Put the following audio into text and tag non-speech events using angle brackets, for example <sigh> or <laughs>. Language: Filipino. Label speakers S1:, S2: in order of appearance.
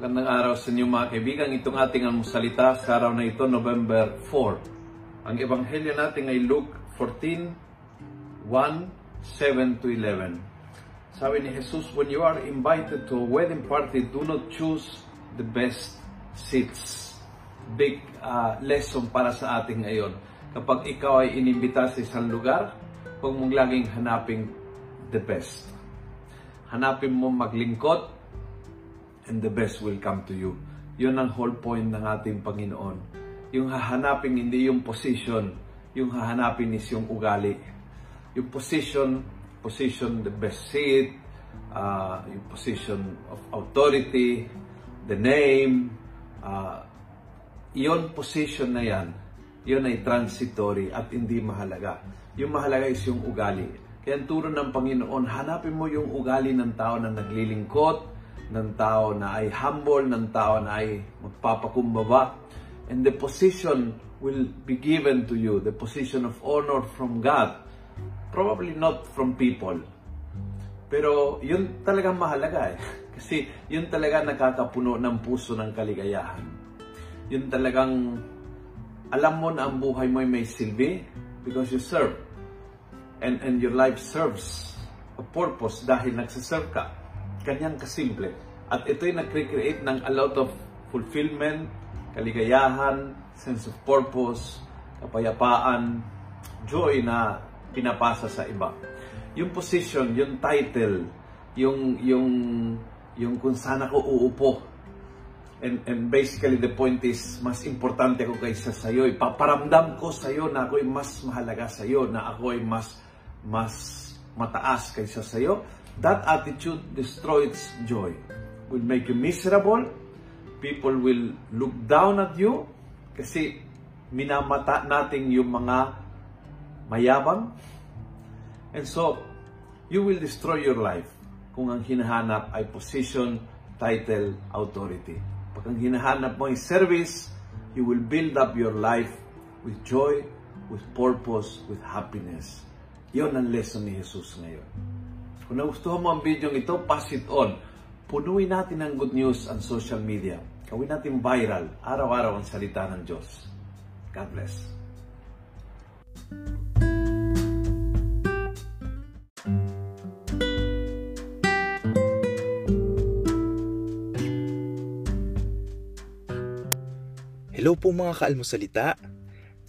S1: magandang araw sa inyo mga kaibigan. Itong ating almusalita sa araw na ito, November 4. Ang ebanghelyo natin ay Luke 14, 1, 7 to 11. Sabi ni Jesus, when you are invited to a wedding party, do not choose the best seats. Big uh, lesson para sa ating ngayon. Kapag ikaw ay inimbita sa isang lugar, huwag mong laging hanaping the best. Hanapin mo maglingkot, and the best will come to you. Yun ang whole point ng ating Panginoon. Yung hahanapin hindi yung position, yung hahanapin is yung ugali. Yung position, position the best seat, uh, yung position of authority, the name, uh, yon position na yan, yun ay transitory at hindi mahalaga. Yung mahalaga is yung ugali. Kaya ang turo ng Panginoon, hanapin mo yung ugali ng tao na naglilingkot, ng tao na ay humble, ng tao na ay magpapakumbaba. And the position will be given to you, the position of honor from God. Probably not from people. Pero yun talagang mahalaga eh. <laughs> Kasi yun talaga nakakapuno ng puso ng kaligayahan. Yun talagang alam mo na ang buhay mo ay may silbi because you serve. And, and your life serves a purpose dahil nagsiserve ka. Kanyang kasimple. At ito'y nagre-create ng a lot of fulfillment, kaligayahan, sense of purpose, kapayapaan, joy na pinapasa sa iba. Yung position, yung title, yung yung yung kung saan ako uupo. And, and basically the point is, mas importante ako kaysa sa iyo. Ipaparamdam ko sa iyo na ako ay mas mahalaga sa iyo, na ako ay mas mas mataas kaysa sa iyo That attitude destroys joy. Will make you miserable. People will look down at you kasi minamata natin yung mga mayabang. And so, you will destroy your life kung ang hinahanap ay position, title, authority. Pag ang hinahanap mo ay service, you will build up your life with joy, with purpose, with happiness. Yon ang lesson ni Jesus ngayon. Kung nagustuhan mo ang video ito, pass it on. Punuin natin ang good news ang social media. Gawin natin viral, araw-araw ang salita ng Diyos. God bless.
S2: Hello po mga kaalmosalita.